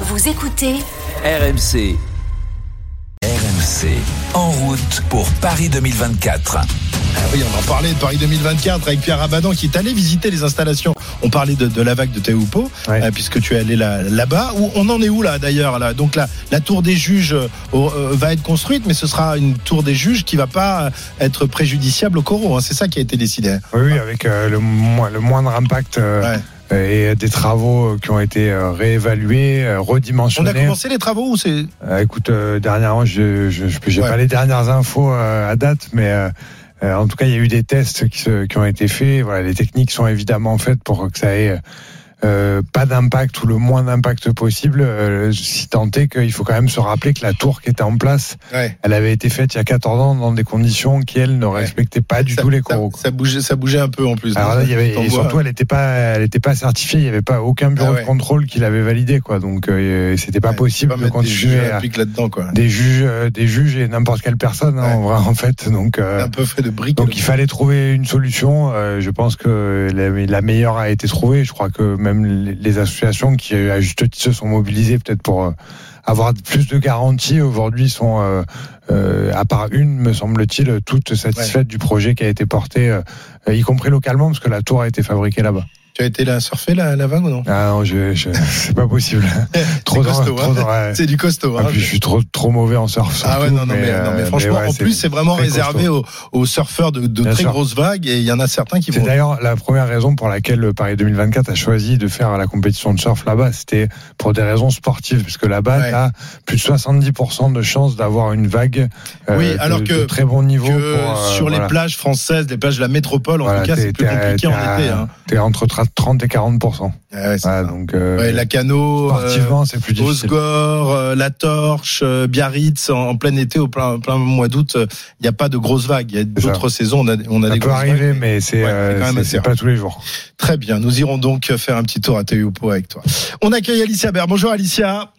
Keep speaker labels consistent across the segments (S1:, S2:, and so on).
S1: Vous écoutez
S2: RMC. RMC. En route pour Paris 2024.
S3: Ah oui, on en parlait de Paris 2024 avec Pierre Abadan qui est allé visiter les installations. On parlait de, de la vague de Théoupo,
S4: Ouais.
S3: euh, puisque tu es allé là- là-bas. Où on en est où là d'ailleurs là? Donc la, la tour des juges euh, euh, va être construite, mais ce sera une tour des juges qui va pas être préjudiciable au coraux. hein. C'est ça qui a été décidé.
S4: Oui, oui, avec euh, le, mo- le moindre impact euh,
S3: Ouais.
S4: Euh, et des travaux euh, qui ont été euh, réévalués, euh,
S3: On
S4: redimensionnés.
S3: a commencé les travaux ou c'est
S4: Euh, écoute, euh, dernièrement, je je- je- j'ai
S3: Ouais.
S4: pas les dernières infos euh, à date, mais euh, euh, en tout cas, il y a eu des tests qui, qui ont été faits. Voilà, les techniques sont évidemment faites pour que ça ait euh, pas d'impact ou le moins d'impact possible. euh, si tant est qu'il faut quand même se rappeler que la tour qui était en place,
S3: ouais.
S4: elle avait été faite il y a 14 ans dans des conditions qui elles ne respectaient pas du
S3: ça,
S4: tout les coraux.
S3: ça bougeait, ça bougeait un peu en plus.
S4: Alors là, il y avait,
S3: T'en
S4: et surtout, elle n'était pas, elle était pas certifiée. Il n'y avait pas aucun bureau
S3: Ah ouais.
S4: de contrôle qui l'avait validé, quoi. Donc, euh, c'était pas possible
S3: pas
S4: de
S3: mettre des juges
S4: continuer à
S3: olympiques là-dedans quoi.
S4: des juges, euh, des juges et n'importe quelle personne, hein, en, vrai, en fait. Donc,
S3: Un peu fait de briques.
S4: donc il fallait trouver une solution. Je pense que la, la meilleure a été trouvée. Je crois que même les, les associations qui, à juste titre, se sont mobilisées peut-être pour euh, avoir plus de garanties aujourd'hui sont, euh, euh, à part une, me semble-t-il, toutes satisfaites du projet qui a été porté, euh, y compris localement, parce que la tour a été fabriquée là-bas.
S3: Tu as été là surfer la, la vague ou non?
S4: Ah non, je, je, c'est pas possible. trop
S3: C'est costaud, hein. C'est du costaud.
S4: Ah,
S3: hein.
S4: puis je suis trop trop mauvais en surf.
S3: Ah ouais, non, non, mais, non, mais
S4: euh,
S3: franchement,
S4: ouais,
S3: en plus, c'est vraiment réservé aux, aux surfeurs de, de très
S4: sûr.
S3: grosses vagues et il y en a certains qui
S4: C'est
S3: vont.
S4: d'ailleurs la première raison pour laquelle le Paris 2024 a choisi de faire la compétition de surf là-bas. C'était pour des raisons sportives, parce que là-bas,
S3: Ouais.
S4: tu as plus de 70% de chances d'avoir une vague euh,
S3: Oui,
S4: de-
S3: alors que-
S4: de très bon niveau.
S3: que
S4: pour, euh,
S3: sur les plages françaises, les plages de la métropole, en
S4: Voilà,
S3: tout cas, c'est plus compliqué en été. Hein.
S4: T'es entre 30 et 40%.
S3: Ah ouais, ça.
S4: donc, euh,
S3: Ouais, la Cano,
S4: sportivement, c'est plus
S3: euh,
S4: difficile.
S3: Osgore, euh, La Torche, euh, Biarritz, en, en plein été, au plein, plein mois d'août, euh, il n'y a pas de grosses vagues. Il y a d'autres saisons, on a, on a
S4: Ça
S3: des
S4: peut
S3: grosses
S4: arriver,
S3: vagues.
S4: mais c'est
S3: Ouais,
S4: euh, pas tous les jours.
S3: Très bien, nous irons donc faire un petit tour à Théoupo avec toi. On accueille Alicia Baird. Bonjour Alicia.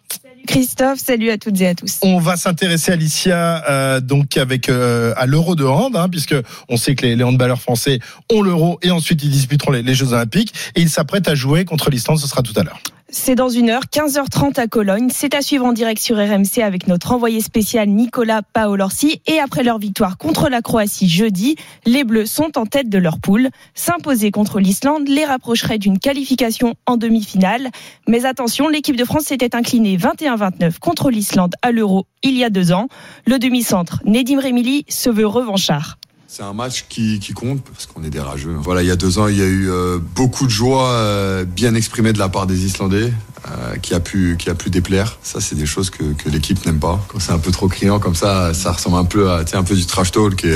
S5: Christophe, salut à toutes et à tous.
S3: On va s'intéresser Alicia euh, donc avec euh, à l'Euro de hand, hein, puisque on sait que les, les handballeurs français ont l'Euro et ensuite ils disputeront les, les Jeux Olympiques et ils s'apprêtent à jouer contre l'Islande. Ce sera tout à l'heure.
S5: C'est dans une heure, 15h30 à Cologne. C'est à suivre en direct sur RMC avec notre envoyé spécial Nicolas Paolorsi. Et après leur victoire contre la Croatie jeudi, les Bleus sont en tête de leur poule. S'imposer contre l'Islande les rapprocherait d'une qualification en demi-finale. Mais attention, l'équipe de France s'était inclinée 21-29 contre l'Islande à l'Euro il y a deux ans. Le demi-centre, Nedim Remili, se veut revanchard.
S6: C'est un match qui, compte parce qu'on est des. Voilà, il y a deux ans, il y a eu euh, beaucoup de joie euh, bien exprimée de la part des Islandais euh, qui a pu qui a pu déplaire. Ça, c'est des choses que, que l'équipe n'aime pas. Quand c'est un peu trop criant comme ça, ça ressemble un peu à un peu du trash talk et,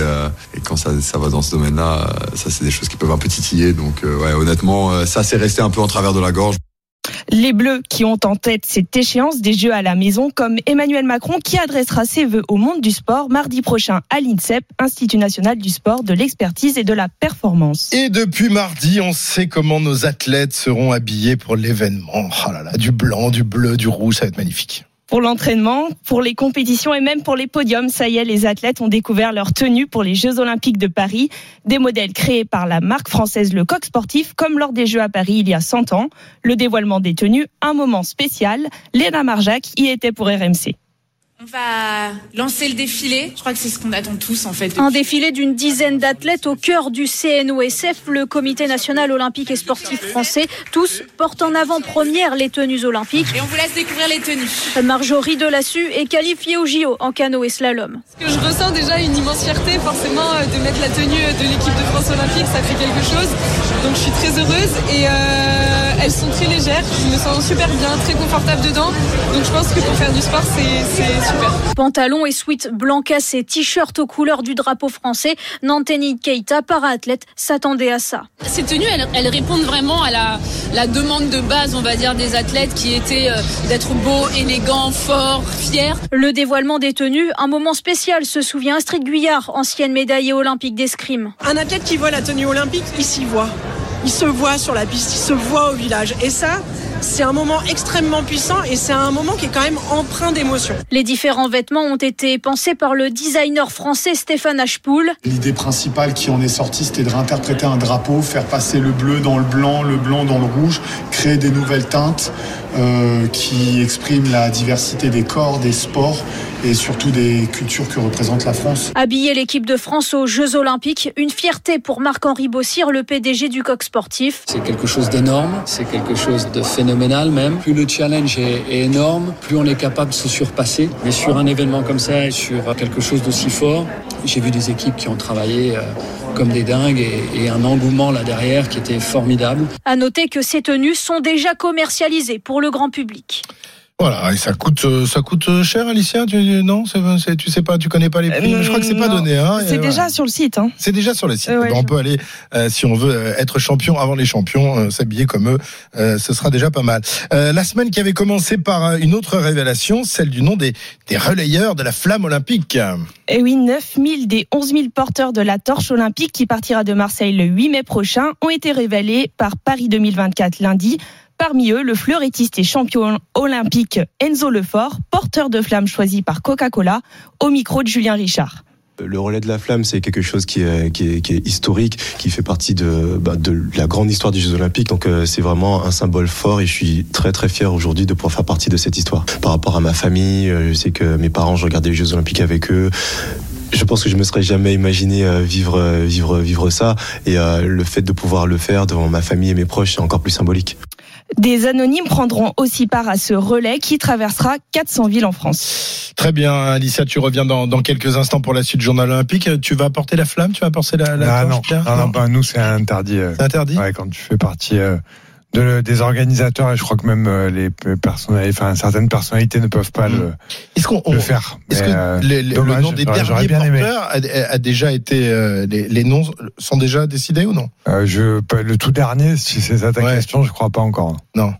S6: quand ça, ça va dans ce domaine-là, ça c'est des choses qui peuvent un peu titiller. Donc ouais, honnêtement, ça c'est resté un peu en travers de la gorge.
S5: Les Bleus qui ont en tête cette échéance des Jeux à la maison, comme Emmanuel Macron qui adressera ses vœux au monde du sport mardi prochain à l'INSEP, Institut national du sport, de l'expertise et de la performance.
S3: Et depuis mardi, on sait comment nos athlètes seront habillés pour l'événement. Oh du blanc, du bleu, du rouge, ça va être magnifique.
S5: Pour l'entraînement, pour les compétitions et même pour les podiums, ça y est, les athlètes ont découvert leur tenue pour les Jeux Olympiques de Paris. Des modèles créés par la marque française Le Coq Sportif, comme lors des Jeux à Paris il y a 100 ans. Le dévoilement des tenues, un moment spécial. Léna Marjac y était pour RMC.
S7: On va lancer le défilé. Je crois que c'est ce qu'on attend tous en fait.
S8: Un défilé d'une dizaine d'athlètes au cœur du CNOSF, le Comité national olympique et sportif français. Tous portent en avant-première les tenues olympiques.
S7: Et on vous laisse découvrir les tenues.
S8: Marjorie Delassus est qualifiée au JO en canot et slalom.
S9: que je ressens déjà une immense fierté forcément euh, de mettre la tenue de l'équipe de France Olympique, ça fait quelque chose. Donc je suis très heureuse et euh, elles sont très légères, je me sens super bien, très confortable dedans. Donc je pense que pour faire du sport c'est super.
S8: Pantalon et sweat blanc cassé, t-shirt aux couleurs du drapeau français. Nanteni Keita, para-athlète, s'attendait à ça.
S10: Ces tenues, elles, elles répondent vraiment à la, la demande de base, on va dire, des athlètes qui étaient euh, d'être beaux, élégants, forts, fiers.
S8: Le dévoilement des tenues, un moment spécial, se souvient Astrid Guyard, ancienne médaillée olympique d'escrime.
S11: Un athlète qui voit la tenue olympique, il s'y voit. Il se voit sur la piste, il se voit au village. Et ça, c'est un moment extrêmement puissant et c'est un moment qui est quand même empreint d'émotion.
S8: Les différents vêtements ont été pensés par le designer français Stéphane Hachepoul.
S12: L'idée principale qui en est sortie, c'était de réinterpréter un drapeau, faire passer le bleu dans le blanc, le blanc dans le rouge, créer des nouvelles teintes, euh, qui exprime la diversité des corps, des sports et surtout des cultures que représente la France.
S8: Habiller l'équipe de France aux Jeux Olympiques, une fierté pour Marc-Henri Bossir, le PDG du coq sportif.
S1: C'est quelque chose d'énorme, c'est quelque chose de phénoménal même. Plus le challenge est, est, énorme, plus on est capable de se surpasser. Mais sur un événement comme ça et sur quelque chose d'aussi fort, j'ai vu des équipes qui ont travaillé. Euh, des dingues et, et, un engouement là derrière qui était formidable.
S8: À noter que ces tenues sont déjà commercialisées pour le grand public.
S3: Voilà, et ça coûte, euh, ça coûte cher, Alicia. Tu, non, c'est, tu sais pas, tu connais pas les prix. je crois que c'est pas donné. Hein,
S5: c'est déjà voilà. sur le site. Hein.
S3: C'est déjà sur le site.
S5: Ouais,
S3: on
S5: je...
S3: peut aller, euh, si on veut être champion avant les champions, euh, s'habiller comme eux, euh, ce sera déjà pas mal. la semaine qui avait commencé par une autre révélation, celle du nom des, des relayeurs de la flamme olympique.
S5: Et oui, 9000 des 11 000 porteurs de la torche olympique qui partira de Marseille le 8 mai prochain ont été révélés par Paris 2024 lundi. Parmi eux, le fleurettiste et champion olympique Enzo Lefort, porteur de flamme choisi par Coca-Cola, au micro de Julien Richard.
S13: Le relais de la flamme, c'est quelque chose qui est, historique, qui fait partie de, bah, de la grande histoire des Jeux Olympiques. Donc euh, c'est vraiment un symbole fort et je suis très très fier aujourd'hui de pouvoir faire partie de cette histoire. Par rapport à ma famille, euh, je sais que mes parents, je regardais les Jeux Olympiques avec eux je pense que je me serais jamais imaginé vivre vivre vivre ça et euh, le fait de pouvoir le faire devant ma famille et mes proches c'est encore plus symbolique.
S5: Des anonymes prendront aussi part à ce relais qui traversera 400 villes en France.
S3: Très bien, Alicia, tu reviens dans, dans quelques instants pour la suite du journal olympique. Tu vas apporter la flamme, tu vas apporter la, la
S4: ah,
S3: torche,
S4: non.
S3: Pierre
S4: non, non, nous c'est interdit.
S3: C'est interdit.
S4: Ouais, quand tu fais partie. Euh de, des organisateurs et je crois que même euh, les personnalités, enfin certaines personnalités ne peuvent pas le,
S3: est-ce qu'on,
S4: le faire.
S3: Est-ce que
S4: euh,
S3: les,
S4: dommage,
S3: le nom des derniers porteurs a, a, déjà été euh, les, les, noms sont déjà décidés ou non?
S4: Euh, Je le tout dernier, si c'est ça ta ouais. question, je crois pas encore.
S3: Non.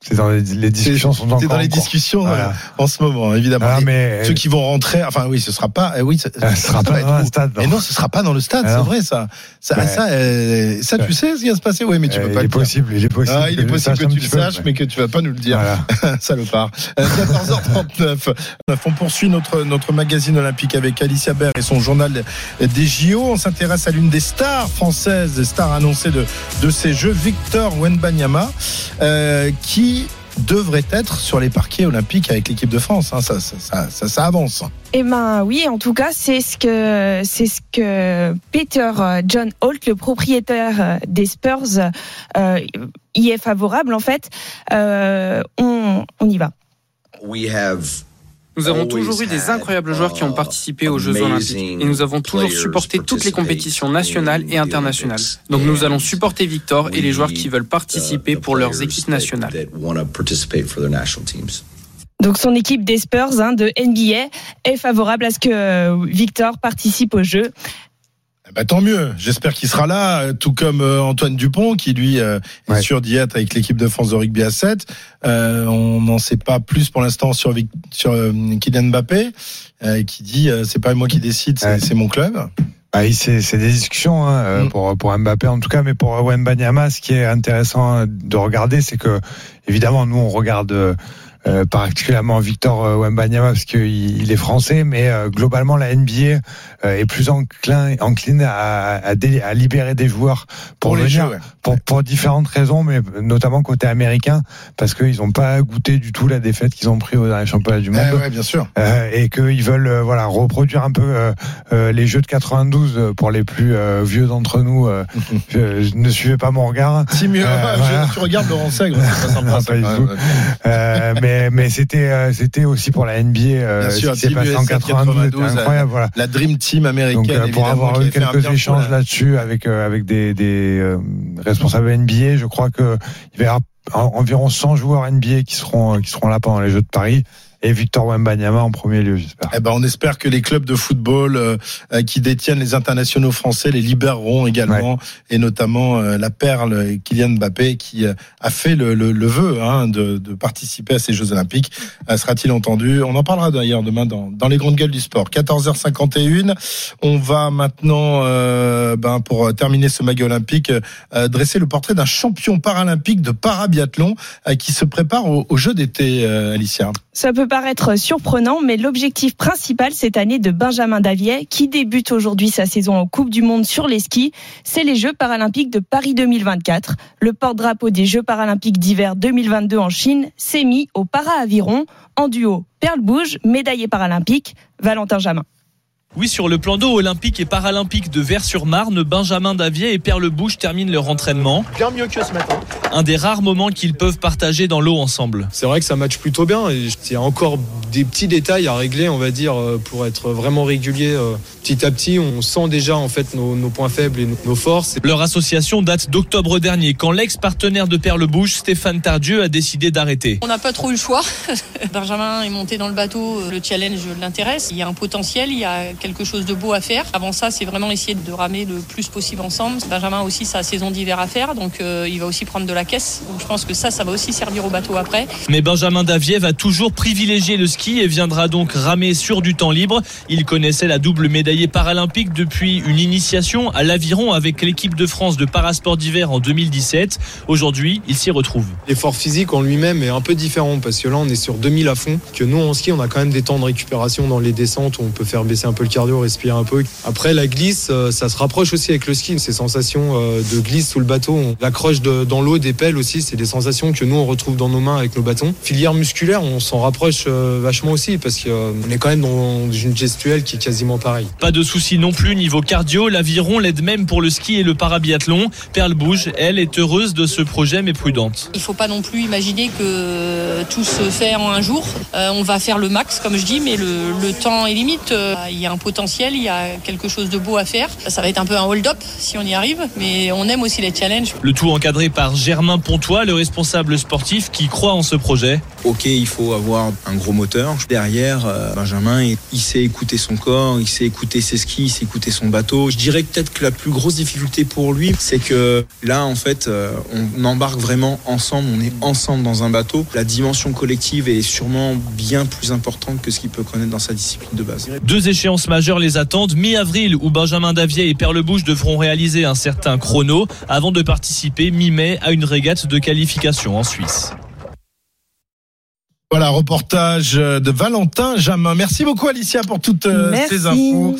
S4: C'est dans les, les discussions.
S3: C'est dans les discussions voilà. en ce moment, évidemment.
S4: Ah, mais
S3: ceux qui vont rentrer, enfin oui, ce sera pas, oui,
S4: ce, ce sera pas dans le stade.
S3: Mais non, ce sera pas dans le stade, c'est vrai ça. Ça,
S4: Ouais.
S3: ça, euh, ça, tu sais ce qui va se passer, oui, mais tu peux
S4: Euh,
S3: pas
S4: il est possible, il est possible.
S3: Ah, il est possible que tu le
S4: peu,
S3: saches, mais que tu vas pas nous le dire.
S4: Voilà.
S3: Salopard. Euh, 14h39. On poursuit notre, notre magazine olympique avec Alicia Baird et son journal des JO. On s'intéresse à l'une des stars françaises, des stars annoncées de, de ces Jeux, Victor Wenbanyama, euh, qui devrait être sur les parquets olympiques avec l'équipe de France. Hein. Ça, ça, ça, ça, ça avance.
S5: Eh ben oui, en tout cas, c'est ce que c'est ce que Peter euh, John Holt, le propriétaire euh, des Spurs, euh, y est favorable. En fait, euh, on, on y va.
S14: Nous avons toujours eu des incroyables joueurs qui ont participé aux Jeux Olympiques et nous avons toujours supporté toutes les compétitions nationales et internationales. Donc nous allons supporter Victor et les joueurs qui veulent participer pour leurs équipes nationales.
S5: Donc son équipe des Spurs hein, de NBA est favorable à ce que euh, Victor participe aux Jeux.
S3: Bah, tant mieux. J'espère qu'il sera là, euh, tout comme euh, Antoine Dupont, qui lui euh, est
S4: Ouais.
S3: sûr d'y être avec l'équipe de France de rugby à 7. Euh, on n'en sait pas plus pour l'instant sur, sur euh, Kylian Mbappé, qui dit c'est pas moi qui décide, c'est
S4: Ouais.
S3: mon club.
S4: Bah, c'est des discussions hein,
S3: Mm.
S4: pour pour Mbappé en tout cas, mais pour Wembanyama, ce qui est intéressant de regarder, c'est que évidemment nous on regarde euh, particulièrement Victor euh, Wembanyama parce qu'il il est français, mais euh, globalement la NBA est plus enclin encline à, à, dé- à libérer des joueurs pour,
S3: Pour les
S4: venir
S3: jeux, ouais.
S4: pour pour différentes raisons, mais notamment côté américain parce qu'ils n'ont pas goûté du tout la défaite qu'ils ont pris au dernier championnat du monde.
S3: Eh ouais, bien sûr.
S4: Et qu'ils veulent voilà reproduire un peu les jeux de 92 euh, pour les plus vieux d'entre nous. je- ne suivez pas mon regard.
S3: Si mieux,
S4: voilà.
S3: tu regardes Laurent Sègre, c'est pas sympa. Ça,
S4: du tout.
S3: même.
S4: Euh, mais mais c'était euh, c'était aussi pour la NBA euh,
S3: Bien sûr, Team
S4: passé en
S3: USA
S4: 92, c'était
S3: 92,
S4: incroyable. Voilà.
S3: La Dream Team américaine,
S4: Donc pour avoir eu quelques échanges là-dessus avec avec des, des euh, responsables NBA, je crois que il va y avoir en- environ 100 joueurs NBA qui seront qui seront là pendant les Jeux de Paris et Victor Wembanyama en premier lieu, j'espère.
S3: Eh ben, on espère que les clubs de football euh, euh, qui détiennent les internationaux français les libéreront également, et notamment euh, la perle euh, Kylian Mbappé qui euh, a fait le, le, le vœu hein, de, de participer à ces Jeux Olympiques. Euh, Sera-t-il entendu? On en parlera d'ailleurs demain dans, dans les grandes gueules du sport. 14h51. On va maintenant, euh, ben, pour terminer ce mag olympique, euh, dresser le portrait d'un champion paralympique de parabiathlon euh, qui se prépare aux, aux Jeux d'été, euh, Alicia.
S5: Ça peut paraître surprenant, mais l'objectif principal cette année de Benjamin Davier, qui débute aujourd'hui sa saison en Coupe du Monde sur les skis, c'est les Jeux paralympiques de Paris 2024. Le porte-drapeau des Jeux paralympiques d'hiver 2022 en Chine s'est mis au para-aviron en duo. Perle Bouge, médaillé paralympique, Valentin Jamin.
S15: Oui, sur le plan d'eau olympique et paralympique de Vers-sur-Marne, Benjamin Davier et Perle Bouche terminent leur entraînement.
S16: Bien mieux que ce matin.
S15: Un des rares moments qu'ils peuvent partager dans l'eau ensemble.
S16: C'est vrai que ça match plutôt bien. Il y a encore des petits détails à régler, on va dire, euh, pour être vraiment régulier. euh, Petit à petit, on sent déjà en fait nos, nos points faibles et nos- nos forces.
S15: Leur association date d'octobre dernier, quand l'ex-partenaire de Perle Bouche, Stéphane Tardieu, a décidé d'arrêter.
S17: On n'a pas trop eu le choix. Benjamin est monté dans le bateau, le challenge l'intéresse. Il y a un potentiel, il y a quelque chose de beau à faire. Avant ça, c'est vraiment essayer de ramer le plus possible ensemble. Benjamin a aussi sa saison d'hiver à faire, donc euh, il va aussi prendre de la caisse. Donc je pense que ça, ça va aussi servir au bateau après.
S15: Mais Benjamin Davier va toujours privilégier le ski et viendra donc ramer sur du temps libre. Il connaissait la double médaillée paralympique depuis une initiation à l'aviron avec l'équipe de France de parasport d'hiver en 2017. Aujourd'hui, il s'y retrouve.
S16: L'effort physique en lui-même est un peu différent parce que là, on est sur 2000 à fond. Que nous, en ski, on a quand même des temps de récupération dans les descentes où on peut faire baisser un peu le cardio, respirer un peu. Après, la glisse, euh, ça se rapproche aussi avec le ski. Ces sensations euh, de glisse sous le bateau, on- l'accroche dans l'eau des pelles aussi, c'est des sensations que nous, on retrouve dans nos mains avec nos bâtons. Filière musculaire, on s'en rapproche euh, vachement aussi parce qu'on est quand même dans une gestuelle qui est quasiment pareille.
S15: Pas de soucis non plus niveau cardio, l'aviron l'aide même pour le ski et le parabiathlon. Perle Bouge, elle, est heureuse de ce projet mais prudente.
S17: Il faut pas non plus imaginer que tout se fait en un jour. Euh, on va faire le max, comme je dis, mais le, le temps est limite. Euh, il y a un potentiel, il y a quelque chose de beau à faire. Ça va être un peu un hold-up si on y arrive, mais on aime aussi les challenges.
S15: Le tout encadré par Germain Pontois, le responsable sportif qui croit en ce projet.
S18: Ok, il faut avoir un gros moteur. Derrière, euh, Benjamin, il sait écouter son corps, il sait écouter ses skis, il sait écouter son bateau. Je dirais peut-être que la plus grosse difficulté pour lui, c'est que là, en fait, euh, on embarque vraiment ensemble, on est ensemble dans un bateau. La dimension collective est sûrement bien plus importante que ce qu'il peut connaître dans sa discipline de base.
S15: Deux échéances majeures les attendent, mi-avril où Benjamin Davier et Perle Bouche devront réaliser un certain chrono avant de participer mi-mai à une régate de qualification en Suisse.
S3: Voilà, reportage de Valentin Jamin. Merci beaucoup Alicia pour toutes euh,
S5: Merci.
S3: ces infos.